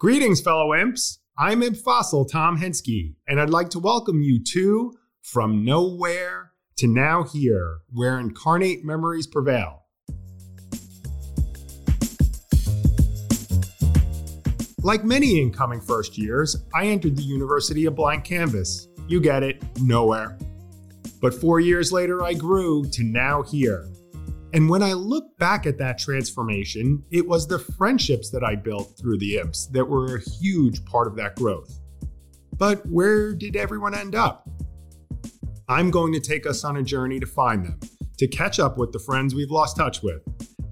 Greetings, fellow imps. I'm Imp Fossil Tom Hensky, and I'd like to welcome you to From Nowhere to Now Here, where incarnate memories prevail. Like many incoming first years, I entered the university a blank canvas. You get it, nowhere. But four years later, I grew to now here, and when I look back at that transformation, it was the friendships that I built through the imps that were a huge part of that growth. But where did everyone end up? I'm going to take us on a journey to find them, to catch up with the friends we've lost touch with.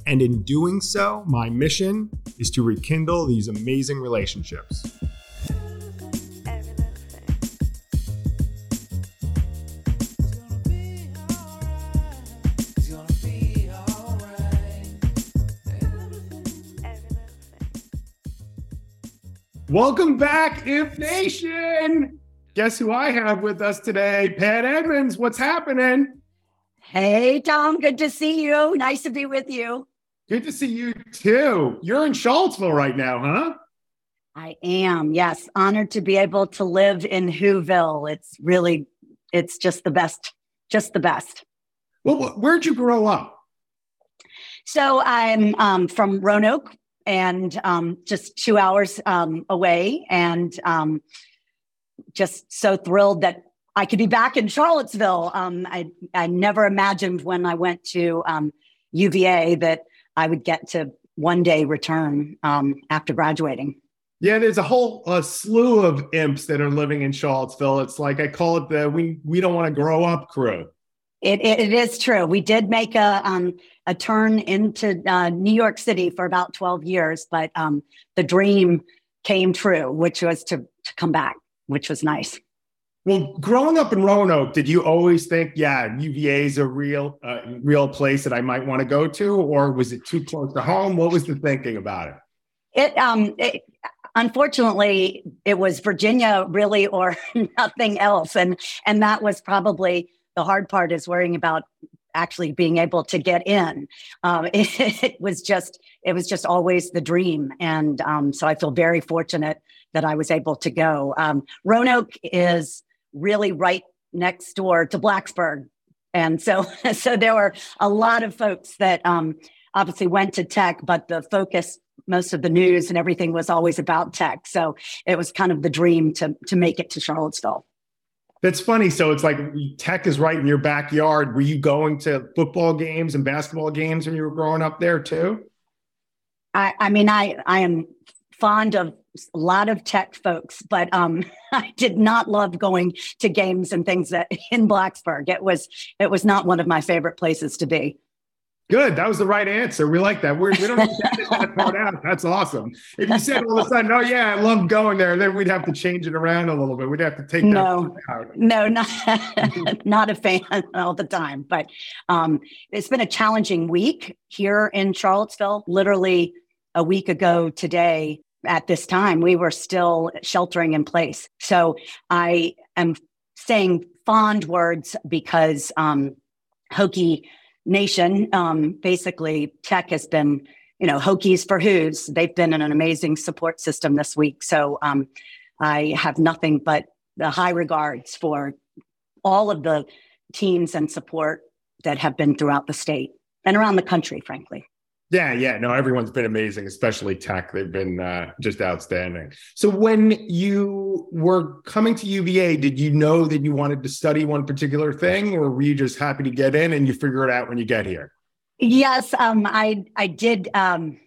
And in doing so, my mission is to rekindle these amazing relationships. Welcome back, If Nation. Guess who I have with us today? Pat Edmonds. What's happening? Hey, Tom. Good to see you. Nice to be with you. Good to see you too. You're in Charlottesville right now, huh? I am. Yes. Honored to be able to live in Hooville. It's really, it's just the best, just the best. Well, where'd you grow up? So I'm um, from Roanoke, and um, just two hours um, away, and um, just so thrilled that I could be back in Charlottesville. Um, I I never imagined when I went to UVA um, that I would get to one day return um, after graduating. Yeah, there's a whole uh, slew of imps that are living in Charlottesville. It's like I call it the we we don't want to grow up crew. It, it, it is true. We did make a um, a turn into uh, New York City for about 12 years, but um, the dream came true, which was to, to come back, which was nice. Well, growing up in Roanoke, did you always think, yeah, UVA is a real, uh, real place that I might want to go to, or was it too close to home? What was the thinking about it? It, um, it, unfortunately, it was Virginia, really, or nothing else, and and that was probably the hard part is worrying about actually being able to get in. Um, it, it, was just it was just always the dream, and um, so I feel very fortunate that I was able to go. Um, Roanoke is really right next door to Blacksburg, and so so there were a lot of folks that um, obviously went to tech, but the focus most of the news and everything was always about tech. So it was kind of the dream to to make it to Charlottesville. That's funny. So it's like tech is right in your backyard. Were you going to football games and basketball games when you were growing up there too? I, I mean, I, I am fond of a lot of tech folks, but um, I did not love going to games and things that in Blacksburg. It was it was not one of my favorite places to be. Good. That was the right answer. We like that. We're, we do not that part out. That's awesome. If you said all of a sudden, "Oh yeah, I love going there," then we'd have to change it around a little bit. We'd have to take no, no, not not a fan all the time. But um, it's been a challenging week here in Charlottesville. Literally a week ago today, at this time, we were still sheltering in place. So I am saying fond words because um, Hokie nation. Um, basically, tech has been, you know, Hokies for Hoos. They've been in an amazing support system this week. So um, I have nothing but the high regards for all of the teams and support that have been throughout the state and around the country, frankly. Yeah, yeah. No, everyone's been amazing, especially tech. They've been uh, just outstanding. So, when you were coming to UVA, did you know that you wanted to study one particular thing, or were you just happy to get in and you figure it out when you get here? Yes, um, I I did. Um,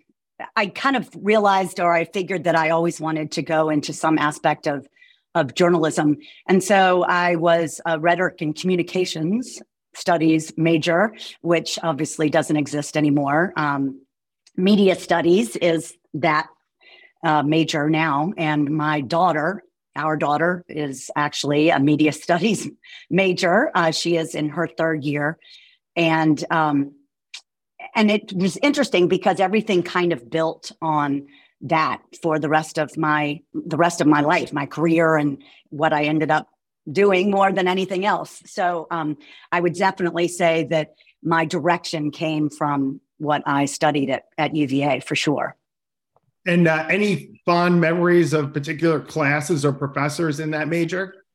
I kind of realized, or I figured that I always wanted to go into some aspect of of journalism, and so I was a rhetoric and communications studies major, which obviously doesn't exist anymore. Um, media studies is that uh, major now, and my daughter, our daughter, is actually a media studies major. Uh, she is in her third year, and um, and it was interesting because everything kind of built on that for the rest of my the rest of my life, my career, and what I ended up doing more than anything else. So um, I would definitely say that my direction came from what I studied at, at UVA for sure. And uh, any fond memories of particular classes or professors in that major?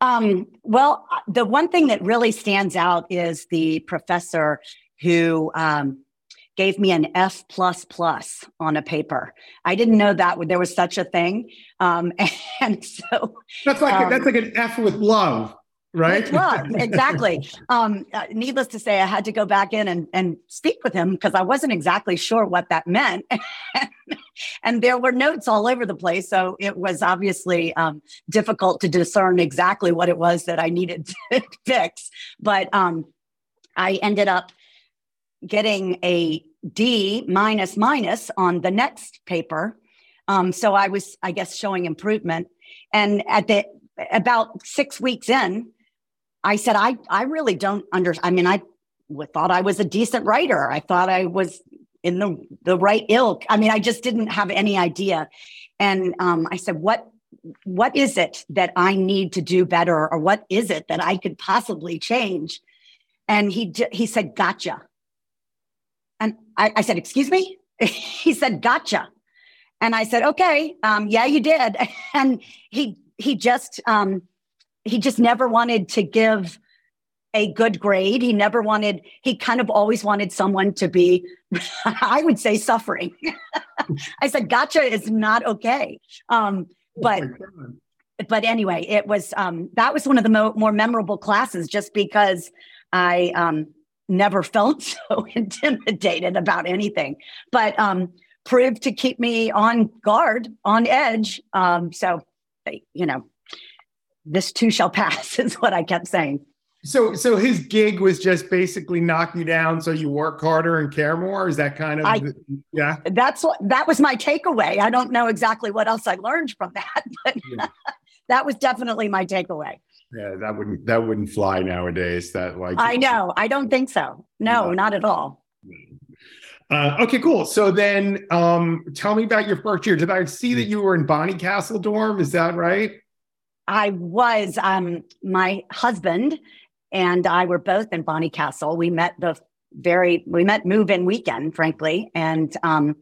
Um, well, the one thing that really stands out is the professor who um, gave me an F plus plus on a paper. I didn't know that there was such a thing, um, and so that's like um, that's like an F with love right? Love, exactly. um, uh, needless to say, I had to go back in and, and speak with him because I wasn't exactly sure what that meant. and there were notes all over the place. So it was obviously um, difficult to discern exactly what it was that I needed to fix. But um, I ended up getting a D minus minus on the next paper. Um, so I was, I guess, showing improvement. And at the about six weeks in, I said, I, I really don't under, I mean, I thought I was a decent writer. I thought I was in the, the right ilk. I mean, I just didn't have any idea. And um, I said, what, what is it that I need to do better? Or what is it that I could possibly change? And he, he said, gotcha. I, I said, excuse me? he said, gotcha. And I said, okay, um, yeah, you did. And he, he just, um, he just never wanted to give a good grade. He never wanted, he kind of always wanted someone to be, I would say, suffering. I said, gotcha is not okay. Um, oh but, oh but anyway, it was, um, that was one of the mo- more memorable classes just because I um, never felt so intimidated about anything, but um, proved to keep me on guard, on edge. Um, so, you know, this too shall pass is what I kept saying. So, so his gig was just basically knock you down so you work harder and care more. Is that kind of I, yeah? That's what that was my takeaway. I don't know exactly what else I learned from that, but yeah. that was definitely my takeaway. Yeah, that wouldn't that wouldn't fly nowadays. That like I know. I don't think so. No, no. not at all. Uh, okay, cool. So then, um, tell me about your first year. Did I see that you were in Bonnycastle dorm? Is that right? I was um, my husband and I were both in Bonnycastle. We met the very we met move in weekend, frankly, and um,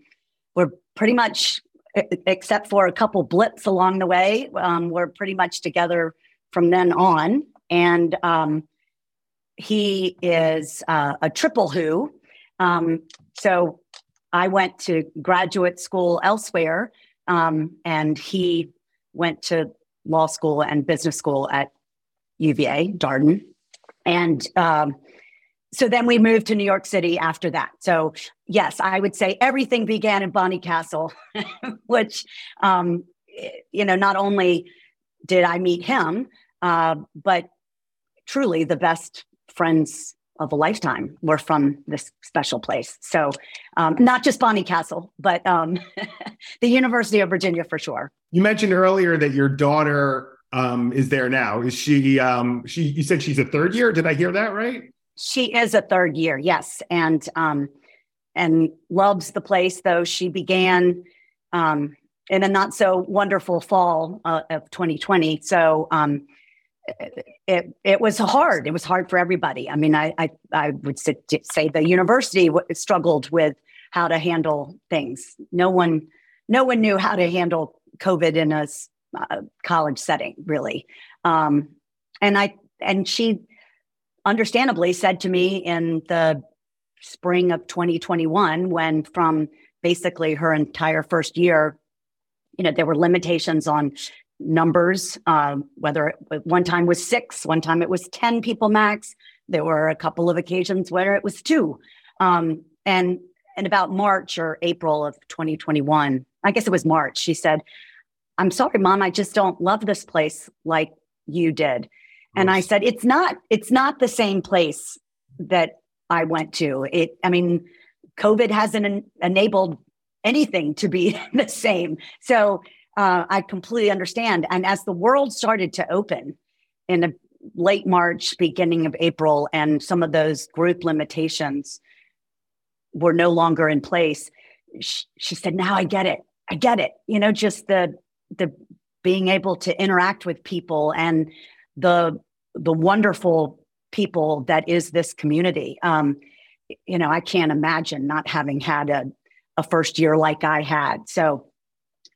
we're pretty much except for a couple blips along the way, um, we're pretty much together from then on. And um, he is uh, a triple Hoo. Um, so I went to graduate school elsewhere, um, and he went to law school and business school at UVA, Darden. And um, so then we moved to New York City after that. So, yes, I would say everything began in Bonnycastle, which, um, you know, not only did I meet him, uh, but truly the best friends of a lifetime were from this special place. So, um, not just Bonnycastle, but um, the University of Virginia for sure. You mentioned earlier that your daughter um, is there now. Is she? Um, she? You said she's a third year. Did I hear that right? She is a third year. Yes, and um, and loves the place. Though she began um, in a not so wonderful fall uh, of 2020. So um, it it was hard. It was hard for everybody. I mean, I I, I would say the university struggled with how to handle things. No one no one knew how to handle COVID in a uh, college setting, really. Um, and I and she understandably said to me in the spring of 2021, when from basically her entire first year, you know, there were limitations on numbers, uh, whether it, one time was six, one time it was 10 people max. There were a couple of occasions where it was two. Um, and in about March or April of 2021, I guess it was March, she said, I'm sorry, mom, I just don't love this place like you did. And I said, it's not, it's not the same place that I went to. It, I mean, COVID hasn't en- enabled anything to be the same. So uh, I completely understand. And as the world started to open in the late March, beginning of April, and some of those group limitations were no longer in place, she, she said, now I get it. I get it. You know, just the the being able to interact with people and the the wonderful people that is this community. Um, you know, I can't imagine not having had a, a first year like I had. So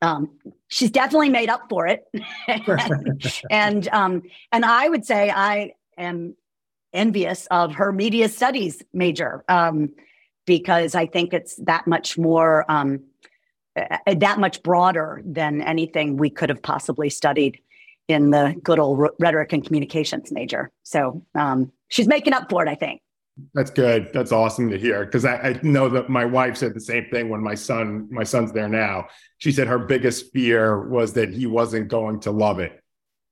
um, she's definitely made up for it. and um, and I would say I am envious of her media studies major um, because I think it's that much more um, that much broader than anything we could have possibly studied in the good old rhetoric and communications major. So um, she's making up for it, I think. That's good. That's awesome to hear because I, I, know that my wife said the same thing when my son, my son's there now. She said her biggest fear was that he wasn't going to love it,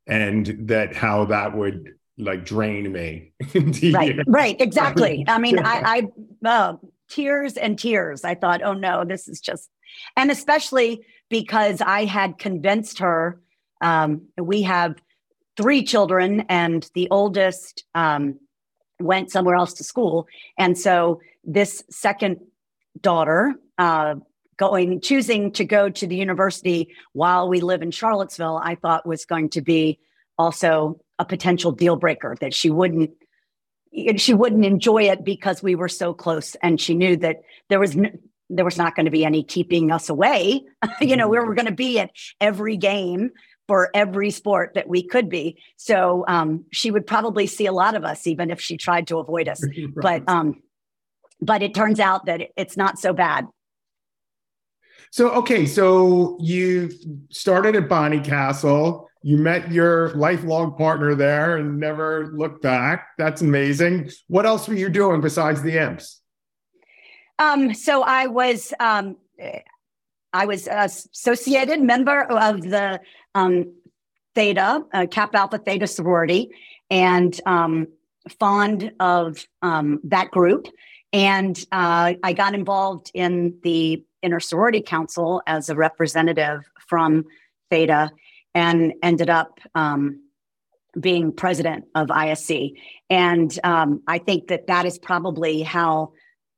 and that how that would like drain me. right, right, exactly. I mean, I, I uh, tears and tears. I thought, oh no, this is just, and especially because I had convinced her. Um, we have three children, and the oldest. Um, went somewhere else to school. And so this second daughter, uh, going choosing to go to the university while we live in Charlottesville, I thought was going to be also a potential deal breaker that she wouldn't she wouldn't enjoy it because we were so close and she knew that there was no, there was not going to be any keeping us away. You know we were going to be at every game for every sport that we could be. So um, she would probably see a lot of us, even if she tried to avoid us. But um, but it turns out that it's not so bad. So okay, so you started at Bonnycastle. You met your lifelong partner there and never looked back. That's amazing. What else were you doing besides the Imps? Um, so I was um, I was associated member of the um, Theta, uh, Alpha Theta sorority, and um, fond of um, that group. And uh, I got involved in the inner sorority council as a representative from Theta and ended up um, being president of ISC. And um, I think that that is probably how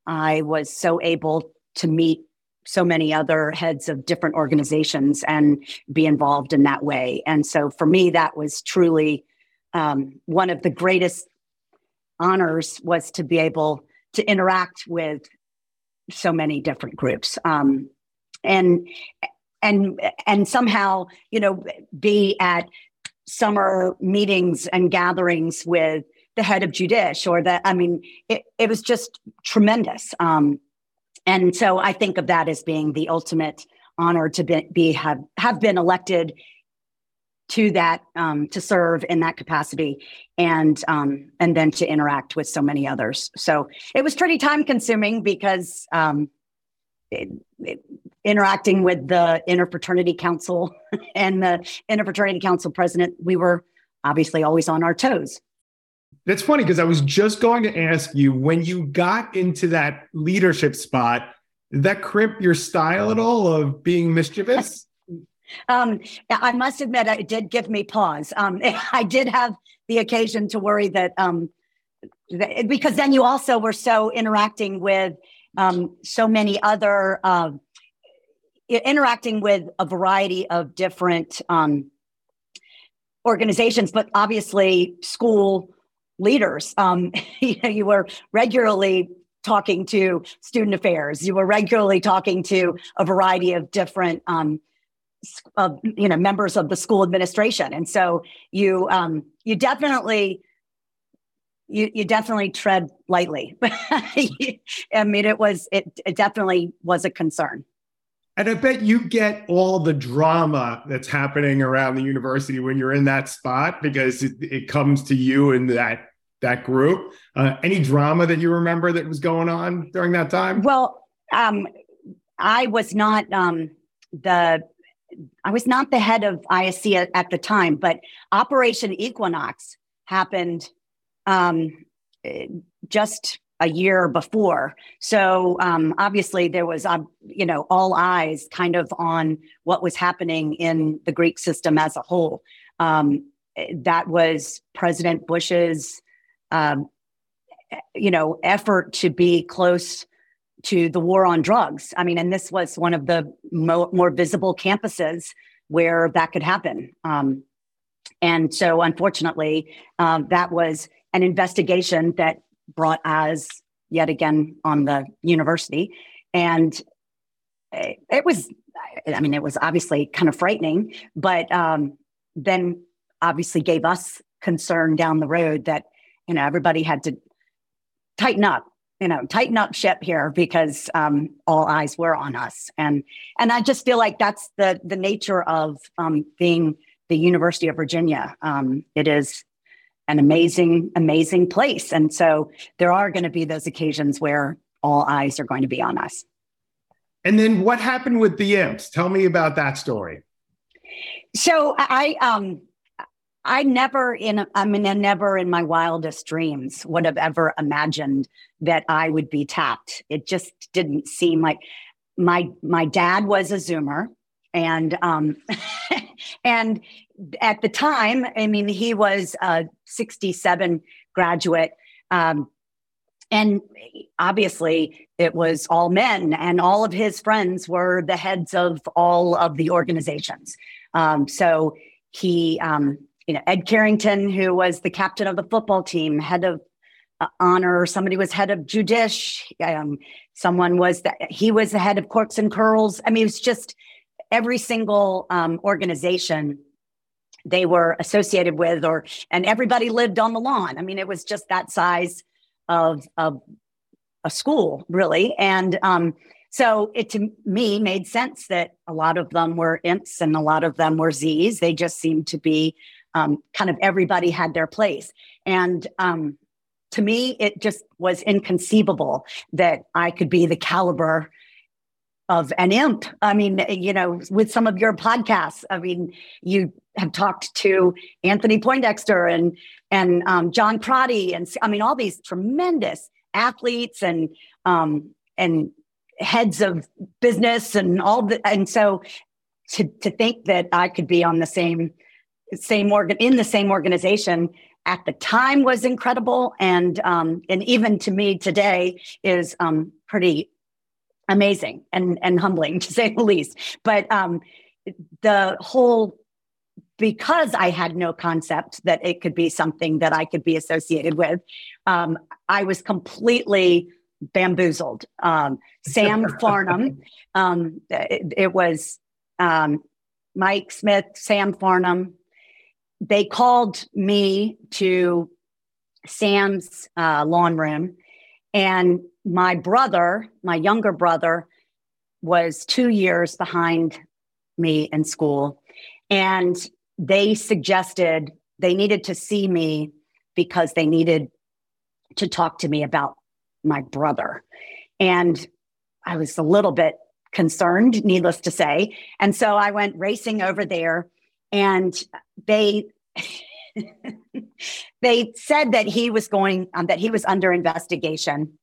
I was so able to meet so many other heads of different organizations and be involved in that way. And so for me, that was truly um, one of the greatest honors was to be able to interact with so many different groups um, and and and somehow you know be at summer meetings and gatherings with the head of Judish or that I mean it, it was just tremendous um, and so I think of that as being the ultimate honor to be, be have have been elected to that um, to serve in that capacity and um, and then to interact with so many others. So it was pretty time consuming because um, it, it, interacting with the interfraternity council and the interfraternity council president we were obviously always on our toes that's funny because I was just going to ask you when you got into that leadership spot, that crimp your style at all of being mischievous? um, I must admit, it did give me pause. Um, I did have the occasion to worry that um, because then you also were so interacting with um, so many other uh, interacting with a variety of different um, organizations, but obviously school leaders. Um, you, were regularly talking to student affairs. You were regularly talking to a variety of different, um, of you know, members of the school administration, and so you um, you definitely. You, you definitely tread lightly. I mean, it was it, it definitely was a concern. And I bet you get all the drama that's happening around the university when you're in that spot because it, it comes to you in that that group. Uh, any drama that you remember that was going on during that time? Well, um, I was not um, the I was not the head of ISC at, at the time, but Operation Equinox happened um, just a year before. So um, obviously there was, uh, you know, all eyes kind of on what was happening in the Greek system as a whole. Um, that was President Bush's, um, you know, effort to be close to the war on drugs. I mean, and this was one of the mo- more visible campuses where that could happen. Um, and so, unfortunately, um, that was an investigation that brought eyes yet again on the university. And it was I mean, it was obviously kind of frightening, but um, then obviously gave us concern down the road that you know everybody had to tighten up you know tighten up ship here because um, all eyes were on us and and i just feel like that's the the nature of um, being the university of virginia um, it is an amazing amazing place. And so there are going to be those occasions where all eyes are going to be on us. And then what happened with the imps? Tell me about that story. So i um I never in I mean I never in my wildest dreams would have ever imagined that I would be tapped. It just didn't seem like my my dad was a zoomer and um and at the time I mean he was a 67 graduate um and obviously it was all men and all of his friends were the heads of all of the organizations um so he um you know, Ed Carrington, who was the captain of the football team, head of uh, honor, somebody was head of judish, um, someone was that he was the head of corks and curls. I mean, it was just every single um, organization they were associated with, or and everybody lived on the lawn. I mean, it was just that size of of a school, really, and um, so it to me made sense that a lot of them were imps and a lot of them were Z's. They just seemed to be um, kind of everybody had their place. And um, to me, it just was inconceivable that I could be the caliber of an imp. I mean, you know, with some of your podcasts, I mean, you have talked to Anthony Poindexter and and um, John Crotty, and I mean, all these tremendous athletes and um, and heads of business and all the and so to to think that I could be on the same same organ in the same organization at the time was incredible and um, and even to me today is um, pretty amazing and and humbling to say the least but um, the whole because I had no concept that it could be something that I could be associated with, um, I was completely bamboozled. Um, Sam Farnham, um, it, it, was um, Mike Smith, Sam Farnham, they called me to Sam's uh, lawn room, and my brother, my younger brother, was two years behind me in school. And they suggested they needed to see me because they needed to talk to me about my brother. And I was a little bit concerned, needless to say. And so I went racing over there and they they said that he was going um, that he was under investigation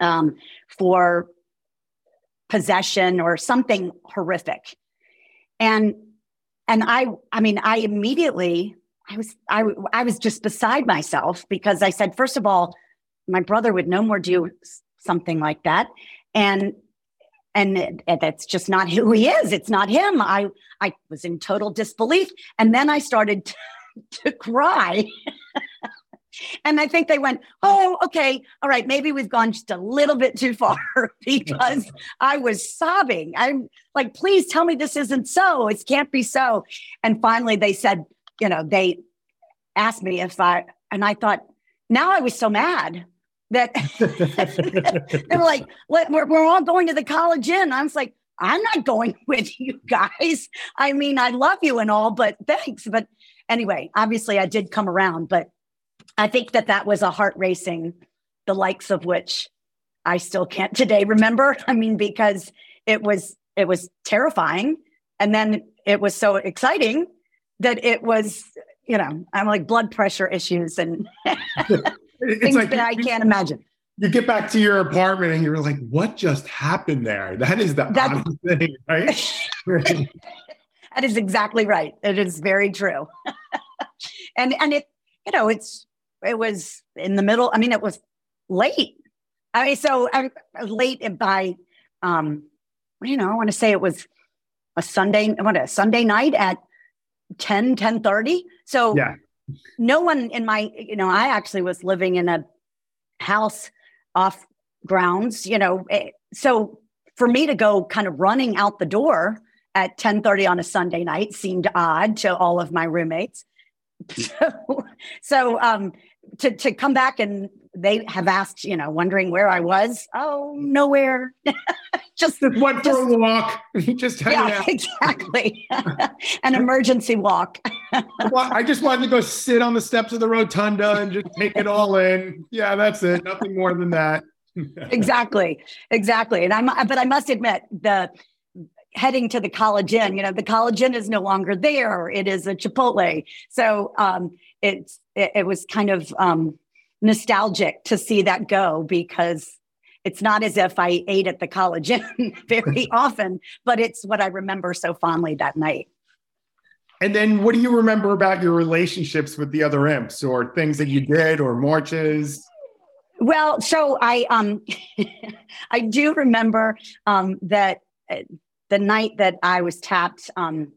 um, for possession or something horrific. And and i i mean i immediately i was i i was just beside myself because i said first of all my brother would no more do something like that. And and that's just not who he is. It's not him. I i was in total disbelief. And then i started to, cry and i think they went oh okay all right maybe we've gone just a little bit too far because i was sobbing i'm like please tell me this isn't so it can't be so and finally they said you know they asked me if i and i thought now i was so mad that they were like, we're, we're all going to the college inn. I was like, I'm not going with you guys. I mean, I love you and all, but thanks. But anyway, obviously I did come around, but I think that that was a heart racing, the likes of which I still can't today remember. I mean, because it was, it was terrifying. And then it was so exciting that it was, you know, I'm like blood pressure issues and things like, that I can't imagine. You get back to your apartment and you're like, what just happened there? That is the That's, thing, right? that is exactly right. It is very true. and and it, you know, it's it was in the middle. I mean, it was late. I mean, so I late by um, you know, I want to say it was a Sunday, what a Sunday night at 10, 10 30. So yeah no one in my, you know, I actually was living in a house off grounds, you know, eh, so for me to go kind of running out the door at 10:30 on a Sunday night seemed odd to all of my roommates. So, so um, to to come back and they have asked, you know, wondering where I was. Oh, nowhere. just went for a walk. just yeah, out. exactly. An emergency walk. I just wanted to go sit on the steps of the rotunda and just take it all in. Yeah, that's it. Nothing more than that. exactly, exactly. And I'm, but I must admit the heading to the College Inn. You know, the College Inn is no longer there. It is a Chipotle. So um, it's it, it, was kind of um, nostalgic to see that go because it's not as if I ate at the College Inn very often, but it's what I remember so fondly that night. And then, what do you remember about your relationships with the other imps, or things that you did, or marches? Well, so I um I do remember um that uh, the night that I was tapped, um,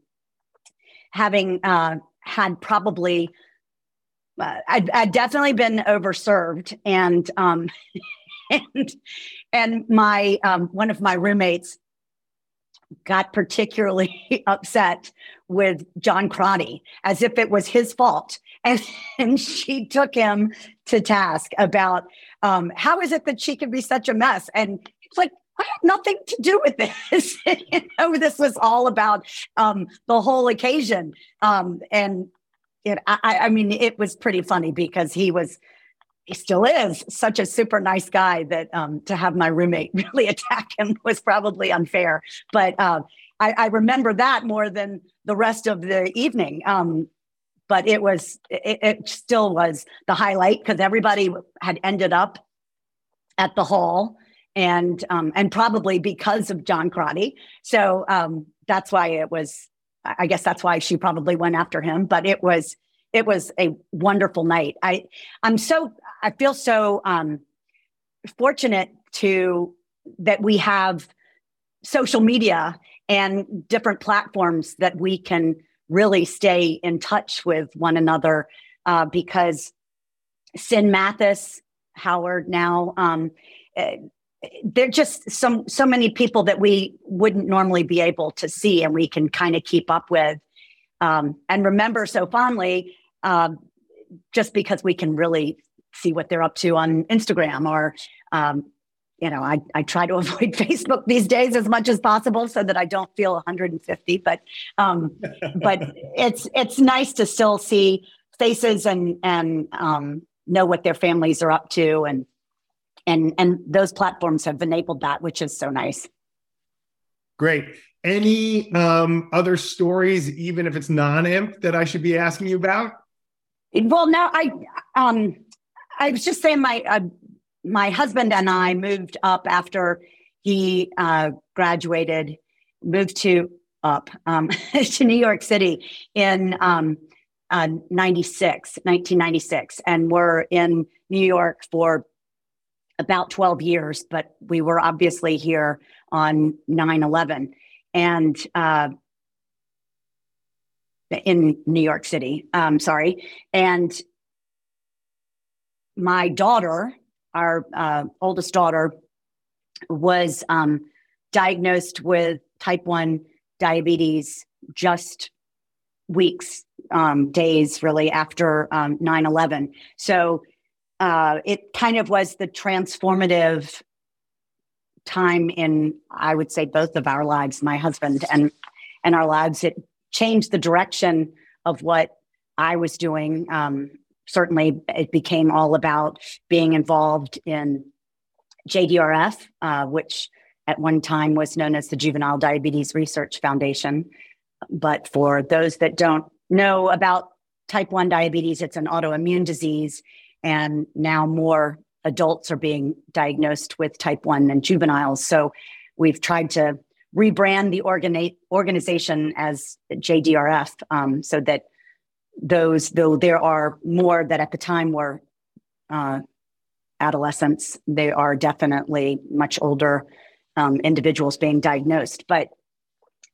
having uh, had probably, uh, I'd, I'd, definitely been overserved, and um, and and my um, one of my roommates got particularly upset with John Crotty as if it was his fault. And, and she took him to task about um, how is it that she can be such a mess? And it's like, I had nothing to do with this. you know, this was all about um, the whole occasion. Um, and it, I, I mean, it was pretty funny because he was, he still is such a super nice guy that um, to have my roommate really attack him was probably unfair. But uh, I, I, remember that more than the rest of the evening. Um, but it was, it, it still was the highlight because everybody had ended up at the hall and um, and probably because of John Crotty. So um, that's why it was. I guess that's why she probably went after him. But it was it was a wonderful night. I I'm so I feel so um, fortunate to that we have social media and different platforms that we can really stay in touch with one another uh, because Sin Mathis Howard now um, they're just some so many people that we wouldn't normally be able to see and we can kind of keep up with. Um, and remember so fondly um, just because we can really see what they're up to on instagram or um, you know I, I try to avoid facebook these days as much as possible so that i don't feel 150 but um, but it's it's nice to still see faces and and um, know what their families are up to and and and those platforms have enabled that which is so nice. Great. Any um, other stories even if it's non-imp that i should be asking you about? Well now i um i was just saying my uh, my husband and i moved up after he uh, graduated moved to up um, to new york city in um, uh, 96 1996 and we're in new york for about 12 years, but we were obviously here on 9 11 and uh, in New York City. Um, sorry. And my daughter, our uh, oldest daughter, was um, diagnosed with type 1 diabetes just weeks, um, days really after um, 9 11. So uh, it kind of was the transformative time in i would say both of our lives my husband and and our lives. It changed the direction of what i was doing. Um, certainly it became all about being involved in jdrf uh, which at one time was known as the juvenile diabetes research foundation. But for those that don't know about type 1 diabetes it's an autoimmune disease and now more adults are being diagnosed with type 1 than juveniles. So we've tried to rebrand the organi- organization as JDRF um, so that those, though there are more that at the time were uh, adolescents, they are definitely much older um, individuals being diagnosed. But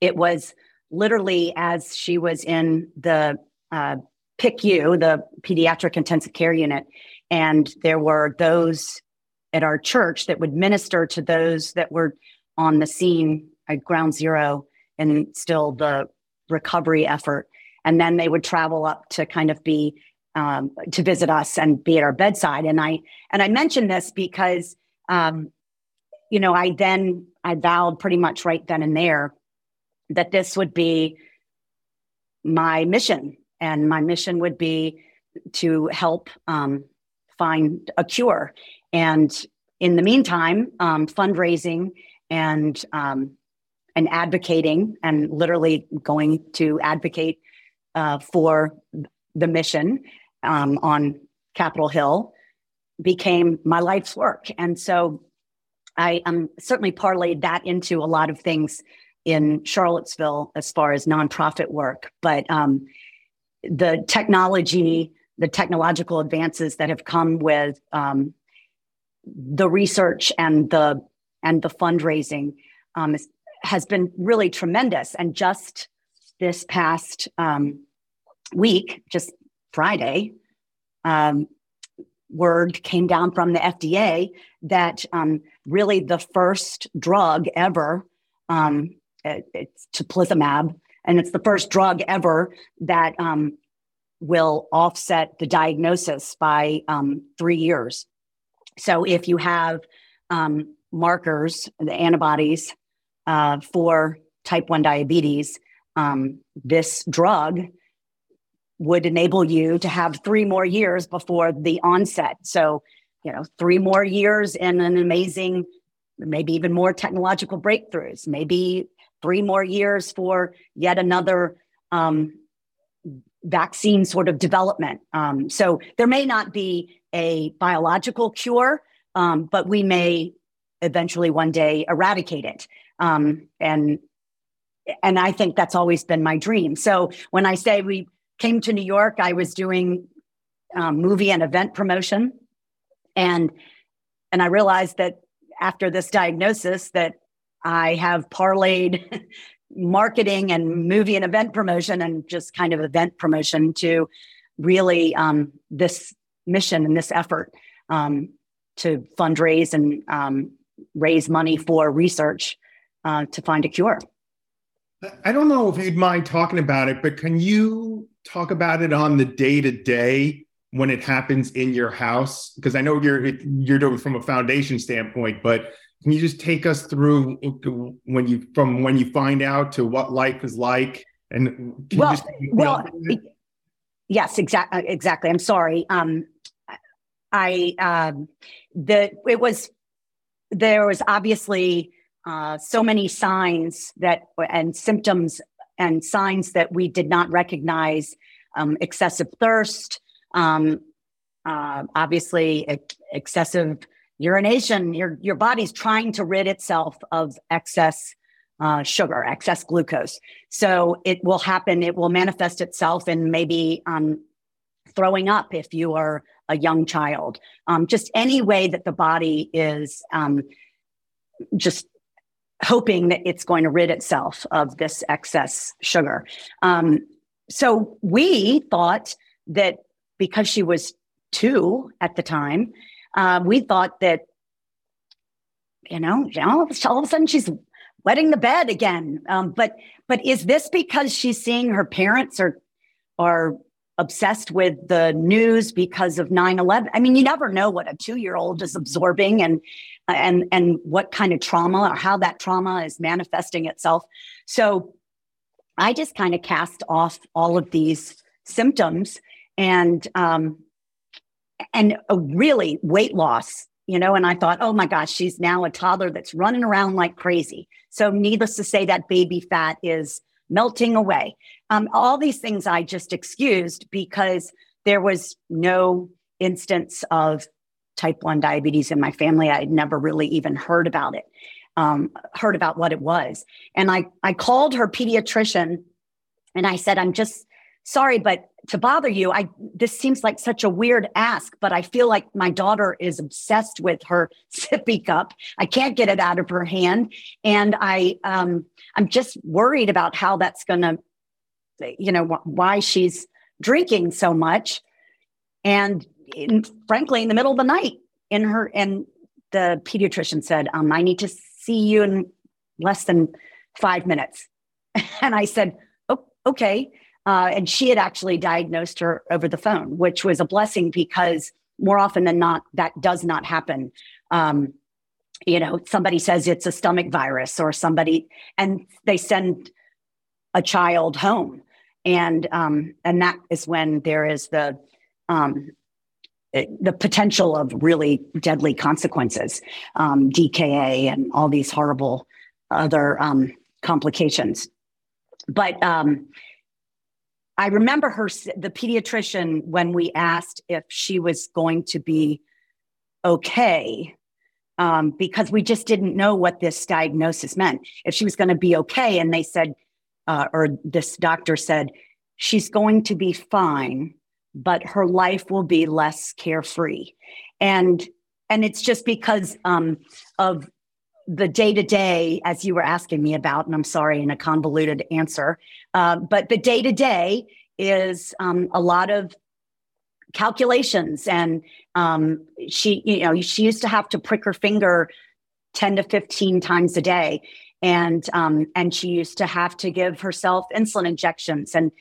it was literally as she was in the uh, PICU, the pediatric intensive care unit, and there were those at our church that would minister to those that were on the scene at ground zero and still the recovery effort. And then they would travel up to kind of be um, to visit us and be at our bedside. And I and I mentioned this because um, you know I then I vowed pretty much right then and there that this would be my mission, and my mission would be to help um, find a cure. And in the meantime, um, fundraising and um, and advocating and literally going to advocate uh, for the mission um, on Capitol Hill became my life's work. And so I um, certainly parlayed that into a lot of things in Charlottesville as far as nonprofit work. But um, the technology, the technological advances that have come with um, the research and the and the fundraising um, has been really tremendous. And just this past um, week, just Friday, um, word came down from the FDA that um, really the first drug ever, um, it, it's teplizumab, and it's the first drug ever that um, will offset the diagnosis by um, three years. So if you have um, markers, the antibodies uh, for type 1 diabetes, um, this drug would enable you to have three more years before the onset. So, you know, three more years and an amazing, maybe even more technological breakthroughs, maybe three more years for yet another um, vaccine sort of development. Um, so there may not be a biological cure, um, but we may eventually one day eradicate it. Um, and and I think that's always been my dream. So when I say we came to New York, I was doing um, movie and event promotion, and and I realized that after this diagnosis that I have parlayed marketing and movie and event promotion and just kind of event promotion to really um, this mission and this effort um, to fundraise and um, raise money for research uh, to find a cure. I don't know if you'd mind talking about it, but can you talk about it on the day to day when it happens in your house? Because I know you're you're doing from a foundation standpoint, but can you just take us through when you from when you find out to what life is like? And well, well, yes, exactly, exactly. I'm sorry. Um, I um, the it was there was obviously uh, so many signs that and symptoms and signs that we did not recognize um, excessive thirst um, uh, obviously excessive urination your your body's trying to rid itself of excess uh, sugar excess glucose so it will happen it will manifest itself in maybe um, throwing up if you are a young child, um, just any way that the body is um, just hoping that it's going to rid itself of this excess sugar. Um, so we thought that because she was two at the time, uh, we thought that, you know, all of a sudden she's wetting the bed again. Um, but but is this because she's seeing her parents are or obsessed with the news because of 9-11 i mean you never know what a two-year-old is absorbing and and and what kind of trauma or how that trauma is manifesting itself so i just kind of cast off all of these symptoms and um and a really weight loss you know and i thought oh my gosh she's now a toddler that's running around like crazy so needless to say that baby fat is melting away. Um, all these things I just excused because there was no instance of type 1 diabetes in my family. I had never really even heard about it, um, heard about what it was. And I, I called her pediatrician and I said, I'm just sorry, but to bother you, I this seems like such a weird ask, but I feel like my daughter is obsessed with her sippy cup. I can't get it out of her hand, and I um, I'm just worried about how that's going to, you know, wh- why she's drinking so much, and in, frankly, in the middle of the night, in her and the pediatrician said, um, I need to see you in less than five minutes. And I said, oh, okay. Uh, and she had actually diagnosed her over the phone, which was a blessing because more often than not, that does not happen. Um, you know, somebody says it's a stomach virus or somebody, and they send a child home. And um, and that is when there is the um, the potential of really deadly consequences, um, DKA, and all these horrible other um, complications. But um, I remember her, the pediatrician, when we asked if she was going to be okay, um, because we just didn't know what this diagnosis meant. If she was going to be okay, and they said, uh, or this doctor said, she's going to be fine, but her life will be less carefree. And and it's just because um, of the day to day, as you were asking me about, and I'm sorry in a convoluted answer, uh, but the day to day is um, a lot of calculations and um, she you know she used to have to prick her finger 10 to 15 times a day. And um, and she used to have to give herself insulin injections. And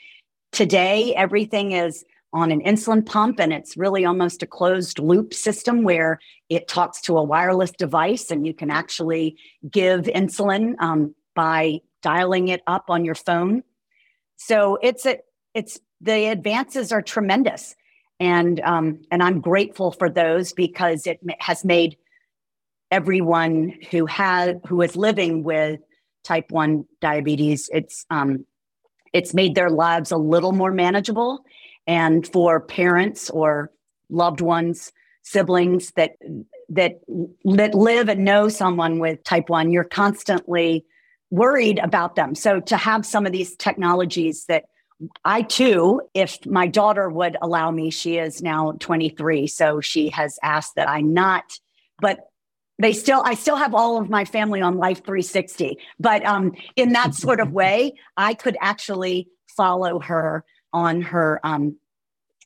today everything is on an insulin pump and it's really almost a closed loop system where it talks to a wireless device and you can actually give insulin um, by dialing it up on your phone. So it's a it's the advances are tremendous. And um, and i'm grateful for those because it has made everyone who had who is living with type 1 diabetes it's um, it's made their lives a little more manageable and for parents or loved ones siblings that that that live and know someone with type 1 you're constantly worried about them. So to have some of these technologies that I too, if my daughter would allow me, she is now 23, so she has asked that I not, but they still i still have all of my family on life 360 but um, in that sort of way i could actually follow her on her um,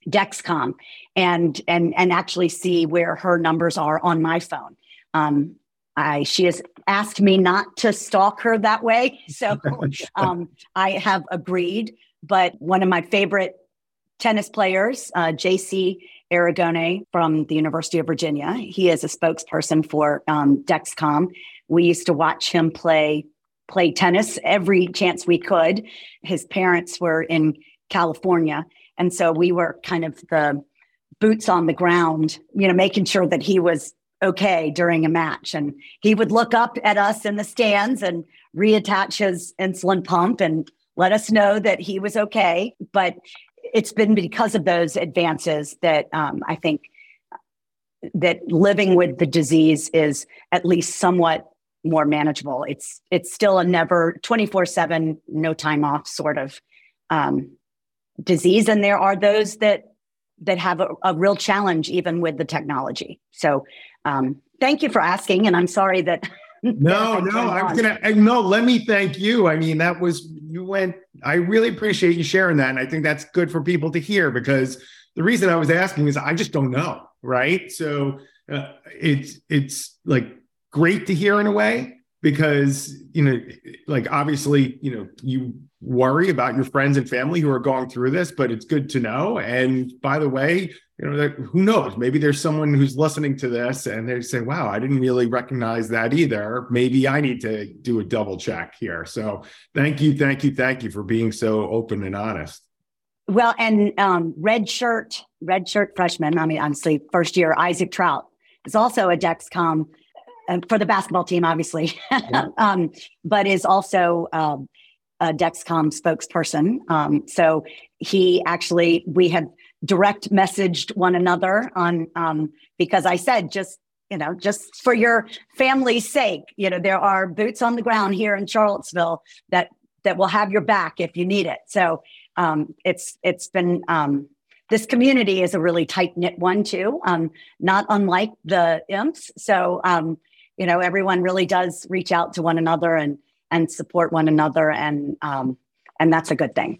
Dexcom and and and actually see where her numbers are on my phone. Um, I she has asked me not to stalk her that way, so um, I have agreed. But one of my favorite tennis players, uh, JC Aragone from the University of Virginia, he is a spokesperson for um, Dexcom. We used to watch him play play tennis every chance we could. His parents were in California and so we were kind of the boots on the ground, you know, making sure that he was okay during a match. And he would look up at us in the stands and reattach his insulin pump and let us know that he was okay. But it's been because of those advances that um, I think that living with the disease is at least somewhat more manageable. It's it's still a never 24/7 no time off sort of um, disease and there are those that that have a, a real challenge even with the technology. So um, thank you for asking and i'm sorry that no no i was gonna no let me thank you. I mean that was you went i really appreciate you sharing that and i think that's good for people to hear because the reason i was asking is i just don't know right? So uh, it's it's like great to hear in a way because you know like obviously you know you worry about your friends and family who are going through this but it's good to know. And by the way you know who knows? Maybe there's someone who's listening to this and they say wow i didn't really recognize that either. Maybe i need to do a double check here. So thank you thank you thank you for being so open and honest. Well and um, red shirt red shirt freshman i mean honestly first year Isaac Traudt is also a dexcom for the basketball team, obviously, yeah. um, but is also um, a Dexcom spokesperson. Um, so he actually, we have direct messaged one another on um, because I said just you know just for your family's sake, you know there are boots on the ground here in Charlottesville that that will have your back if you need it. So um, it's it's been um, this community is a really tight knit one too, um, not unlike the imps. So um, you know everyone really does reach out to one another and and support one another and um, and that's a good thing.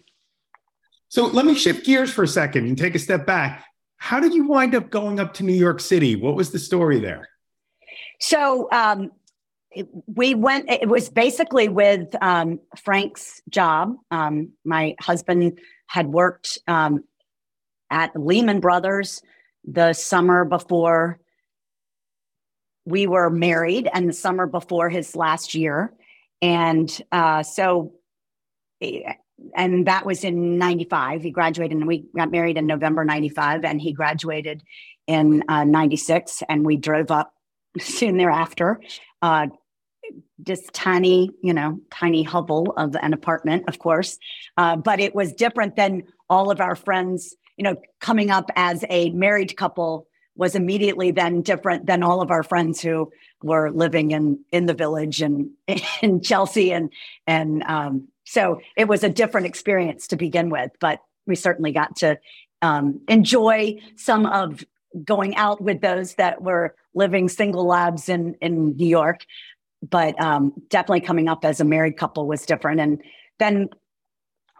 So let me shift gears for a second and take a step back. How did you wind up going up to new york city? What was the story there? So um, we went, it was basically with um, Frank's job. Um, my husband had worked um, at Lehman Brothers the summer before we were married and the summer before his last year. And uh, so, and that was in 95. He graduated and we got married in November 95 and he graduated in uh, 96 and we drove up soon thereafter. Uh, this tiny, you know, tiny hovel of an apartment, of course. Uh, but it was different than all of our friends, you know, coming up as a married couple was immediately then different than all of our friends who were living in in the village and in Chelsea and and um, so it was a different experience to begin with, but we certainly got to um, enjoy some of going out with those that were living single labs in in New York but um, definitely coming up as a married couple was different. And then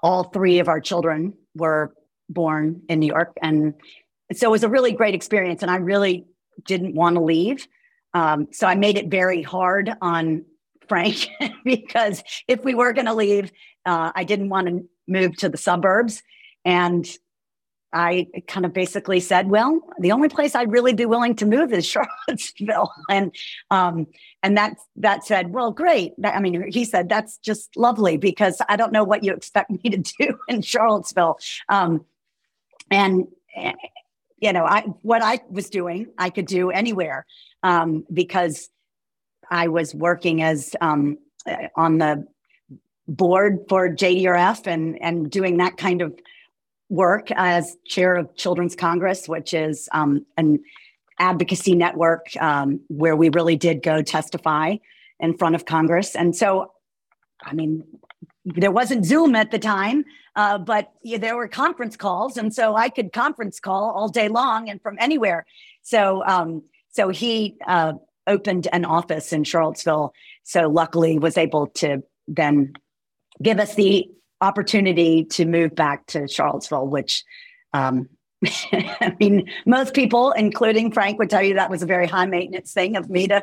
all three of our children were born in New York. And so it was a really great experience. And I really didn't want to leave. Um, so I made it very hard on Frank because if we were going to leave, uh, I didn't want to move to the suburbs. And I kind of basically said, well, the only place I'd really be willing to move is Charlottesville. And um, and that that said, well, great. I mean, he said that's just lovely because I don't know what you expect me to do in Charlottesville. Um, and you know, I what I was doing, I could do anywhere um, because I was working as um, on the board for JDRF and and doing that kind of work as chair of Children's Congress, which is um, an advocacy network um, where we really did go testify in front of Congress. And so, I mean, there wasn't Zoom at the time, uh, but yeah, there were conference calls, and so I could conference call all day long and from anywhere. So, um, so he uh, opened an office in Charlottesville. So luckily, was able to then give us the opportunity to move back to Charlottesville, which um, I mean, most people, including Frank, would tell you that was a very high maintenance thing of me to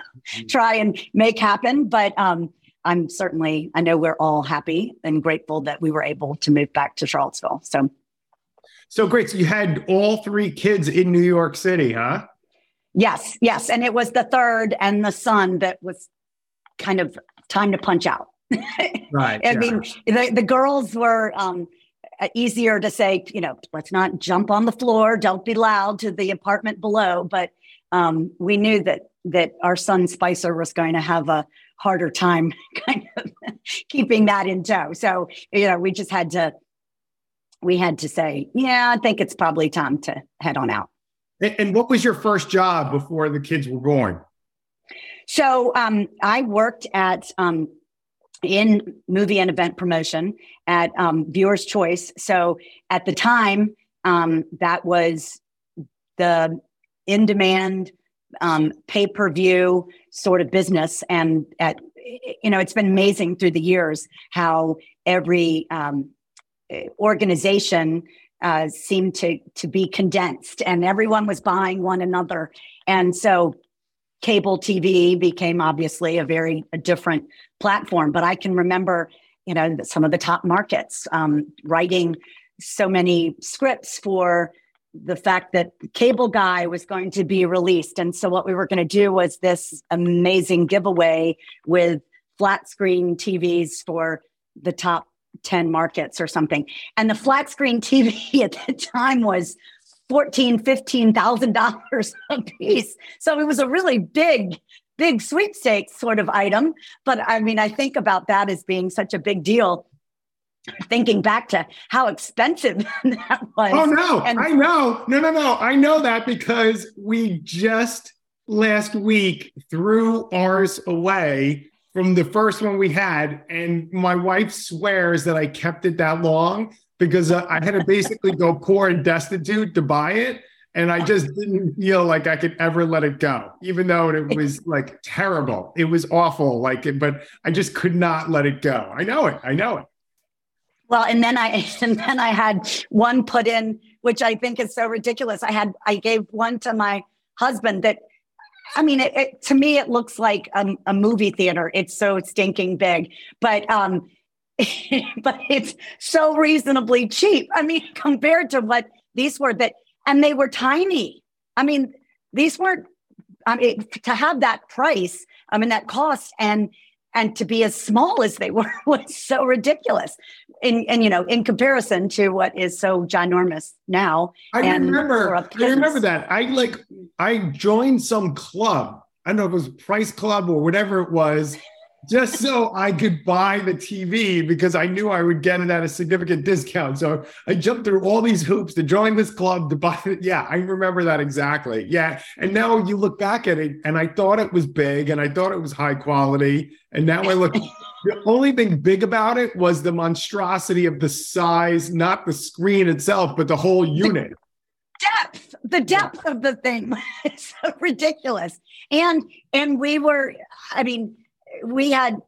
try and make happen. But um, I'm certainly, I know we're all happy and grateful that we were able to move back to Charlottesville. So, so great. So you had all three kids in New York City, huh? Yes, yes. And it was the third and the son that was kind of time to punch out. right. I yeah. mean, the, the girls were um, easier to say, you know, let's not jump on the floor, don't be loud to the apartment below. But um, we knew that that our son Spicer was going to have a harder time kind of keeping that in tow. So, you know, we just had to we had to say, yeah, I think it's probably time to head on out. And what was your first job before the kids were born? So um, I worked at um, in movie and event promotion at um, Viewers Choice. So at the time, um, that was the in demand um, pay per view sort of business. And at, you know, it's been amazing through the years how every um, organization uh, seemed to to be condensed, and everyone was buying one another. And so cable TV became obviously a very a different platform. But I can remember, you know, some of the top markets um, writing so many scripts for the fact that Cable Guy was going to be released. And so what we were going to do was this amazing giveaway with flat screen TVs for the top 10 markets or something. And the flat screen TV at the time was fourteen, fifteen thousand dollars a piece. So it was a really big, big sweepstakes sort of item. But I mean, I think about that as being such a big deal. Thinking back to how expensive that was. Oh no, and- I know. No, no, no. I know that because we just last week threw ours away from the first one we had. And my wife swears that I kept it that long because uh, I had to basically go poor and destitute to buy it. And I just didn't feel like I could ever let it go, even though it was like terrible. It was awful. Like, but I just could not let it go. I know it. I know it. Well, and then I and then I had one put in, which I think is so ridiculous. I had I gave one to my husband that I mean, it, it, to me, it looks like a, a, movie theater. It's so stinking big, but um, but it's so reasonably cheap. I mean, compared to what these were, that and they were tiny. I mean, these weren't. I mean, to have that price, I mean, that cost, and and to be as small as they were was so ridiculous. In and you know in comparison to what is so ginormous now i remember i remember that. I like i joined some club. I don't know if it was price club or whatever it was just so I could buy the TV because I knew I would get it at a significant discount. So I jumped through all these hoops to join this club to buy it. Yeah, I remember that exactly. Yeah. And now you look back at it and I thought it was big and I thought it was high quality. And now I look, the only thing big about it was the monstrosity of the size, not the screen itself, but the whole unit. Depth, the depth of the thing is so ridiculous. And and we were, I mean, we had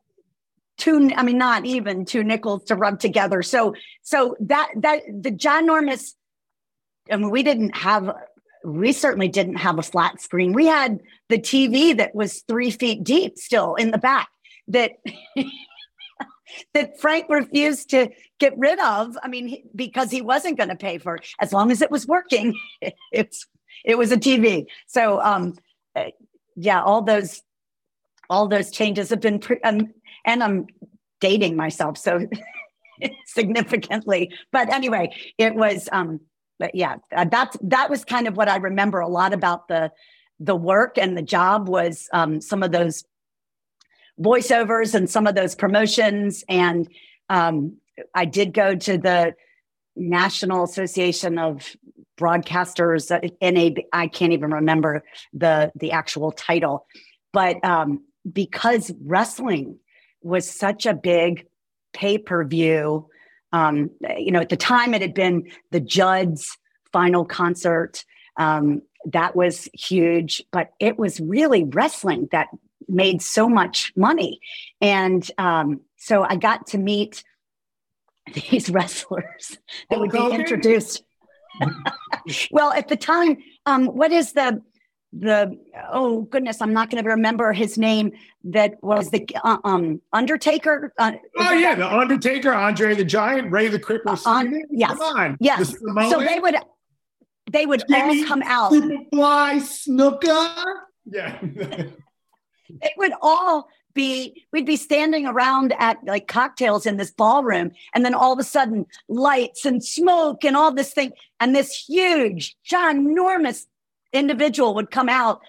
two i mean not even two nickels to rub together. So so that that the ginormous i mean we didn't have we certainly didn't have a flat screen. We had the tv that was three feet deep still in the back that that frank refused to get rid of. I mean because he wasn't going to pay for it. As long as it was working it's it was a tv so um uh, yeah all those all those changes have been, pre- um, and I'm dating myself so significantly. But anyway, it was, um, but yeah, uh, that's that was kind of what I remember a lot about the the work and the job was um, some of those voiceovers and some of those promotions. And um, I did go to the National Association of Broadcasters. Uh, NAB, I can't even remember the the actual title, but um, because wrestling was such a big pay per view. Um, you know, at the time it had been the Judd's final concert. Um, that was huge, but it was really wrestling that made so much money. And um, so I got to meet these wrestlers that would be introduced. well, at the time, um, what is the the oh goodness, I'm not going to remember his name. That was the uh, um Undertaker. Uh, oh yeah, the Undertaker, Andre the Giant, Ray the Crippler. Uh, on, yes, come on, yes. The so they would they would Jimmy, all come out. Fly Snuka. Yeah. it would all be we'd be standing around at like cocktails in this ballroom and then all of a sudden lights and smoke and all this thing and this huge ginormous individual would come out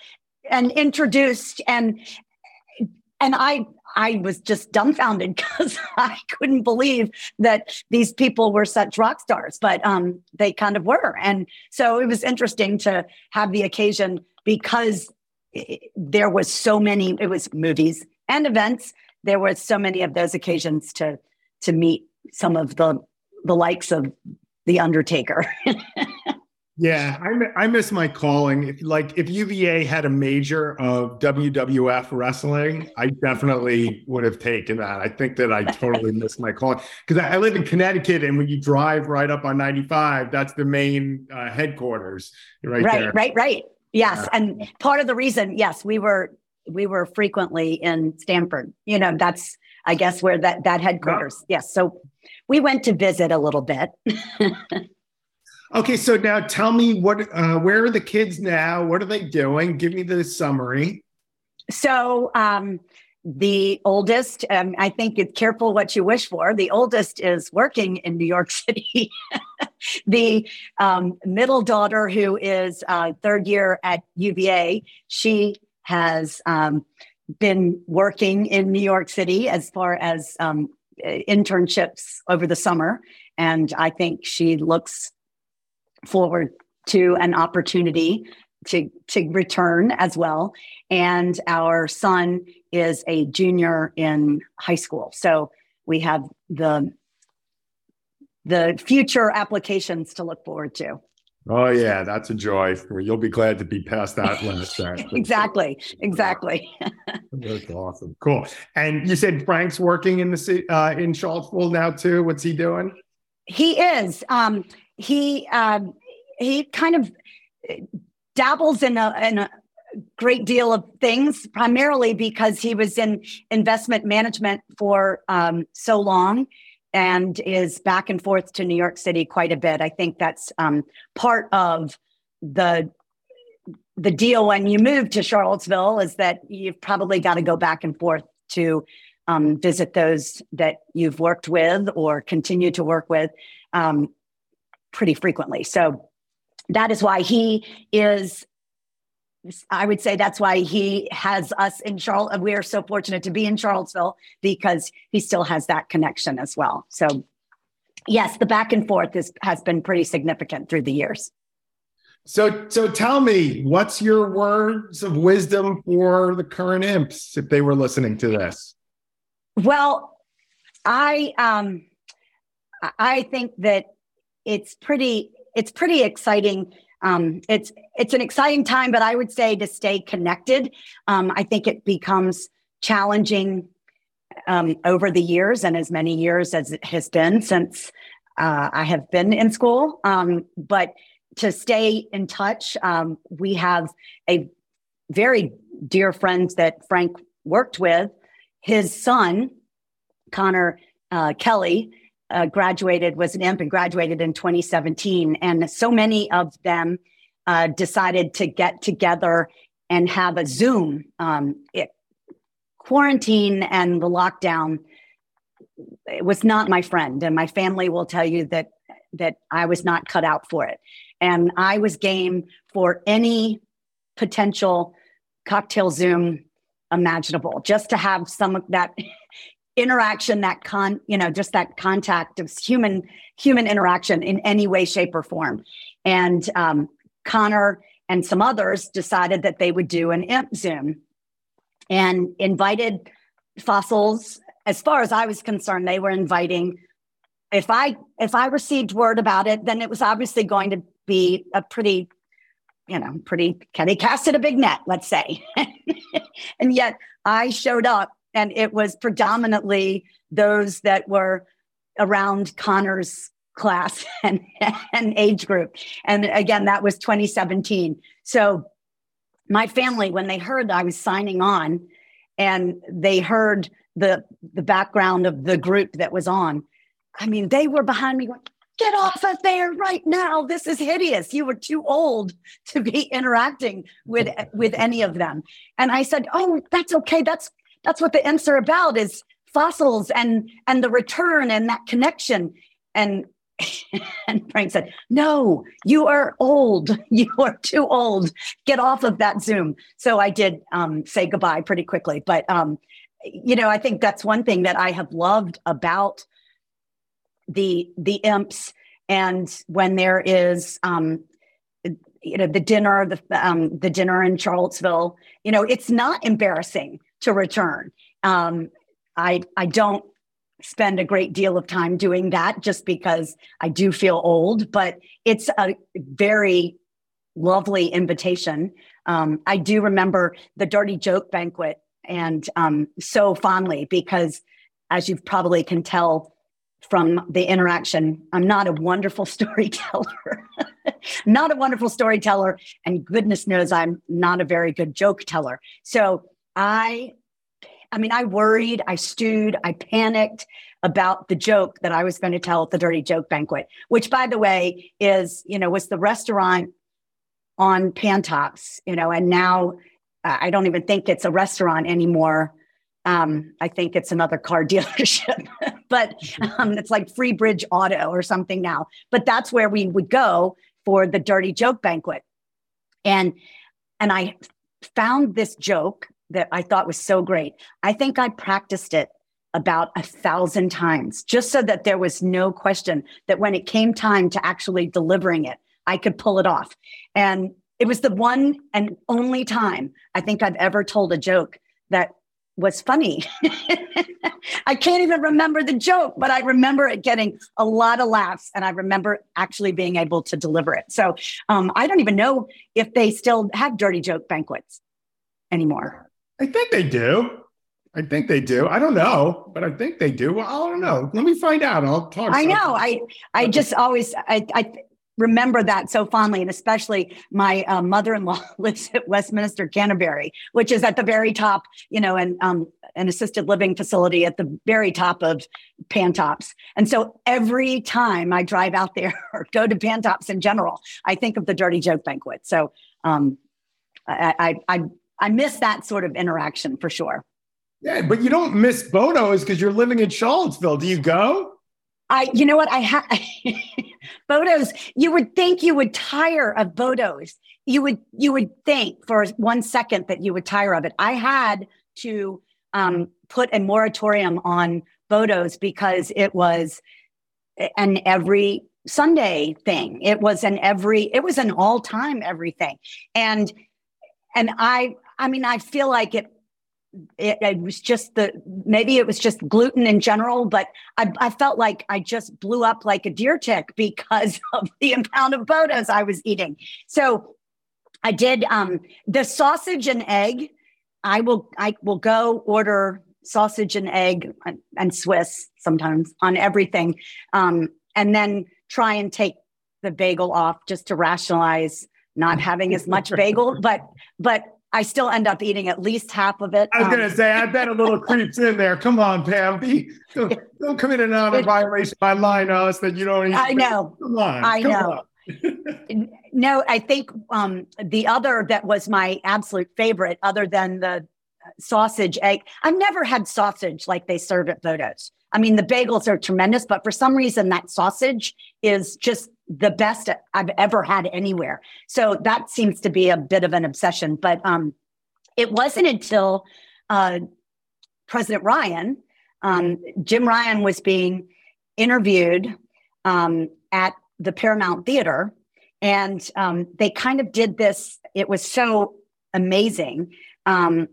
and introduced and and I I was just dumbfounded because I couldn't believe that these people were such rock stars, but um, they kind of were. And so it was interesting to have the occasion because there was so many. It was movies and events. There were so many of those occasions to to meet some of the the likes of the Undertaker. Yeah, I, I miss my calling. If, like if UVA had a major of WWF wrestling, I definitely would have taken that. I think that I totally missed my calling because I, live in Connecticut, and when you drive right up on 95, that's the main uh, headquarters right, right there. Right, right, Yes, and part of the reason, yes, we were we were frequently in Stamford. You know, that's I guess where that that headquarters. Yes, so we went to visit a little bit. Okay, so now tell me what uh, where are the kids now? What are they doing? Give me the summary. So um, the oldest, um, I think it's careful what you wish for. The oldest is working in New York City. the um, middle daughter, who is uh, third year at UVA, she has um, been working in New York City as far as um, internships over the summer. And I think she looks forward to an opportunity to to return as well. And our son is a junior in high school. So we have the the future applications to look forward to. Oh yeah that's a joy you'll be glad to be past that last exactly exactly. That's awesome. Cool. And you said frank's working in the uh, in charlottesville now too? What's he doing? He is. Um he um, he kind of dabbles in a, in a great deal of things, primarily because he was in investment management for um, so long and is back and forth to New York City quite a bit. I think that's um, part of the the deal when you move to Charlottesville is that you've probably got to go back and forth to um, visit those that you've worked with or continue to work with um, pretty frequently. So that is why he is I would say that's why he has us in Charlotte. We are so fortunate to be in Charlottesville because he still has that connection as well. So, yes, the back and forth is, has been pretty significant through the years. So, so tell me, what's your words of wisdom for the current imps if they were listening to this? Well, I um, I think that it's pretty it's pretty exciting um, it's it's an exciting time, but I would say to stay connected. Um, I think it becomes challenging um, over the years, and as many years as it has been since uh, I have been in school. Um, but to stay in touch, um, we have a very dear friend that Frank worked with. His son, Connor uh, Kelly, uh, graduated, was an imp and graduated in 2017. And so many of them uh, decided to get together and have a Zoom. Um, it, quarantine and the lockdown was not my friend and my family will tell you that that I was not cut out for it and I was game for any potential cocktail zoom imaginable just to have some of that interaction that con you know just that contact of human human interaction in any way shape or form. And um, connor and some others decided that they would do an imp zoom and invited fossils. As far as i was concerned they were inviting if i if i received word about it then it was obviously going to be a pretty you know pretty they casted a big net let's say. And yet i showed up and it was predominantly those that were around Connor's class and, and age group. And again, that was 2017. So my family, when they heard I was signing on and they heard the the background of the group that was on, I mean, they were behind me going, get off of there right now. This is hideous. You were too old to be interacting with with any of them. And I said, Oh, that's okay. That's that's what the imps are about is fossils and and the return and that connection. And and frank said no you are old. You are too old. Get off of that zoom. So i did um, say goodbye pretty quickly. But um, you know i think that's one thing that i have loved about the the imps. And when there is um, you know the dinner the um, the dinner in charlottesville you know it's not embarrassing to return. Um, I I don't spend a great deal of time doing that just because I do feel old, but it's a very lovely invitation. Um, I do remember the dirty joke banquet and um, so fondly because, as you probably can tell from the interaction, I'm not a wonderful storyteller. not a wonderful storyteller, and goodness knows I'm not a very good joke teller. So I I mean, I worried, I stewed, I panicked about the joke that I was going to tell at the dirty joke banquet, which by the way is, you know, was the restaurant on Pantops, you know, and now I don't even think it's a restaurant anymore. Um, I think it's another car dealership, but um, it's like Free Bridge Auto or something now. But that's where we would go for the dirty joke banquet. And and I found this joke that I thought was so great. I think I practiced it about a thousand times just so that there was no question that when it came time to actually delivering it, I could pull it off. And it was the one and only time I think I've ever told a joke that was funny. I can't even remember the joke, but I remember it getting a lot of laughs and I remember actually being able to deliver it. So um, I don't even know if they still have dirty joke banquets anymore. I think they do. I think they do. I don't know, but I think they do. Well, I don't know. Let me find out. I'll talk. I know. I I just always I I remember that so fondly. And especially my uh, mother in law lives at Westminster Canterbury, which is at the very top, you know, and um, an assisted living facility at the very top of Pantops. And so every time I drive out there or go to Pantops in general, I think of the Dirty Joke Banquet. So um, I, I, I, I miss that sort of interaction for sure. Yeah, but you don't miss Bodo's because you're living in Charlottesville. Do you go? I, you know what? I had Bodo's. You would think you would tire of Bodo's. You would, you would think for one second that you would tire of it. I had to um, put a moratorium on Bodo's because it was an every Sunday thing. It was an every, it was an all time everything. And, and I, I mean, I feel like it, it, it, was just the maybe it was just gluten in general, but I, I, felt like I just blew up like a deer tick because of the amount of Bodo's I was eating. So I did um, the sausage and egg I will I will go order sausage and egg and Swiss sometimes on everything, um, and then try and take the bagel off just to rationalize not having as much bagel. But but I still end up eating at least half of it. I was um, going to say, I bet a little creeps in there. Come on, Pam. Be, don't, don't commit another violation by lying to us that you don't eat. I know. Come on. I come know. On no, I think um, the other that was my absolute favorite, other than the sausage egg. I've never had sausage like they serve at Bodo's. I mean, the bagels are tremendous, but for some reason, that sausage is just the best I've ever had anywhere. So that seems to be a bit of an obsession. But um, it wasn't until uh, President Ryan, um, Jim Ryan was being interviewed um, at the Paramount Theater. And um, they kind of did this. It was so amazing. Um,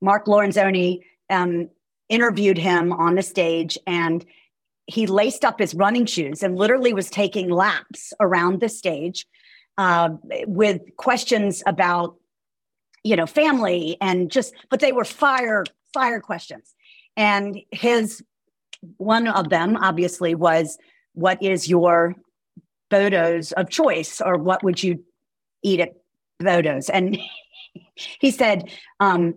Mark Lorenzoni um, interviewed him on the stage and he laced up his running shoes and literally was taking laps around the stage uh, with questions about you know family and just but they were fire fire questions and his one of them obviously was what is your Bodo's of choice, or what would you eat at Bodo's? And he said, um,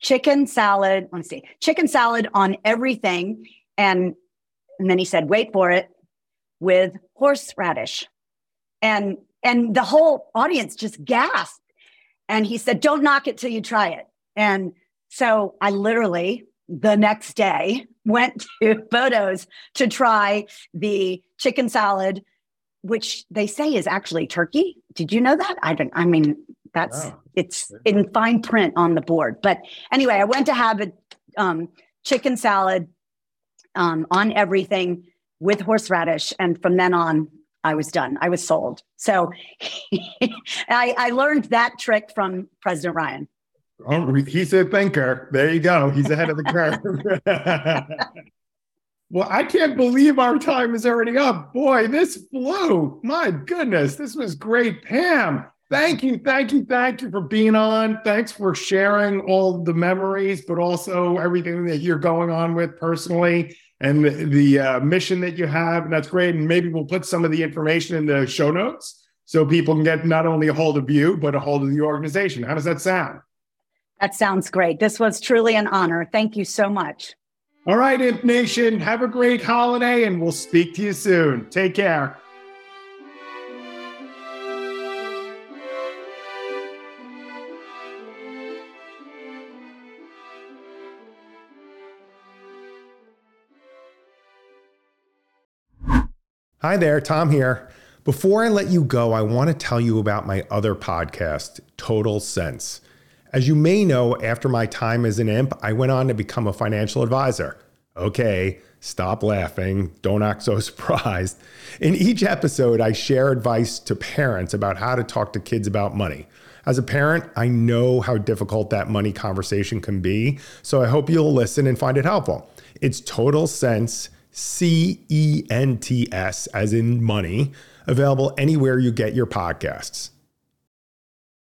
chicken salad. Let me see, chicken salad on everything. And, and then he said, wait for it, with horseradish. And and the whole audience just gasped. And he said, don't knock it till you try it. And so I literally the next day went to Bodo's to try the chicken salad, which they say is actually turkey. Did you know that? I don't, I mean, that's wow. it's in fine print on the board. But anyway, I went to have a um, chicken salad um, on everything with horseradish. And from then on, I was done. I was sold. So I, I learned that trick from President Ryan. Oh, he's a thinker. There you go. He's ahead of the curve. well, I can't believe our time is already up. Boy, this flew. My goodness, this was great. Pam, thank you, thank you, thank you for being on. Thanks for sharing all the memories, but also everything that you're going on with personally and the, the uh, mission that you have. And that's great. And maybe we'll put some of the information in the show notes so people can get not only a hold of you, but a hold of the organization. How does that sound? That sounds great. This was truly an honor. Thank you so much. All right, Imp Nation, have a great holiday and we'll speak to you soon. Take care. Hi there, Tom here. Before I let you go, I want to tell you about my other podcast, Total Cents. As you may know, after my time as an imp, I went on to become a financial advisor. Okay, stop laughing. Don't act so surprised. In each episode, I share advice to parents about how to talk to kids about money. As a parent, I know how difficult that money conversation can be, so I hope you'll listen and find it helpful. It's Total Cents, C E N T S, as in money, available anywhere you get your podcasts.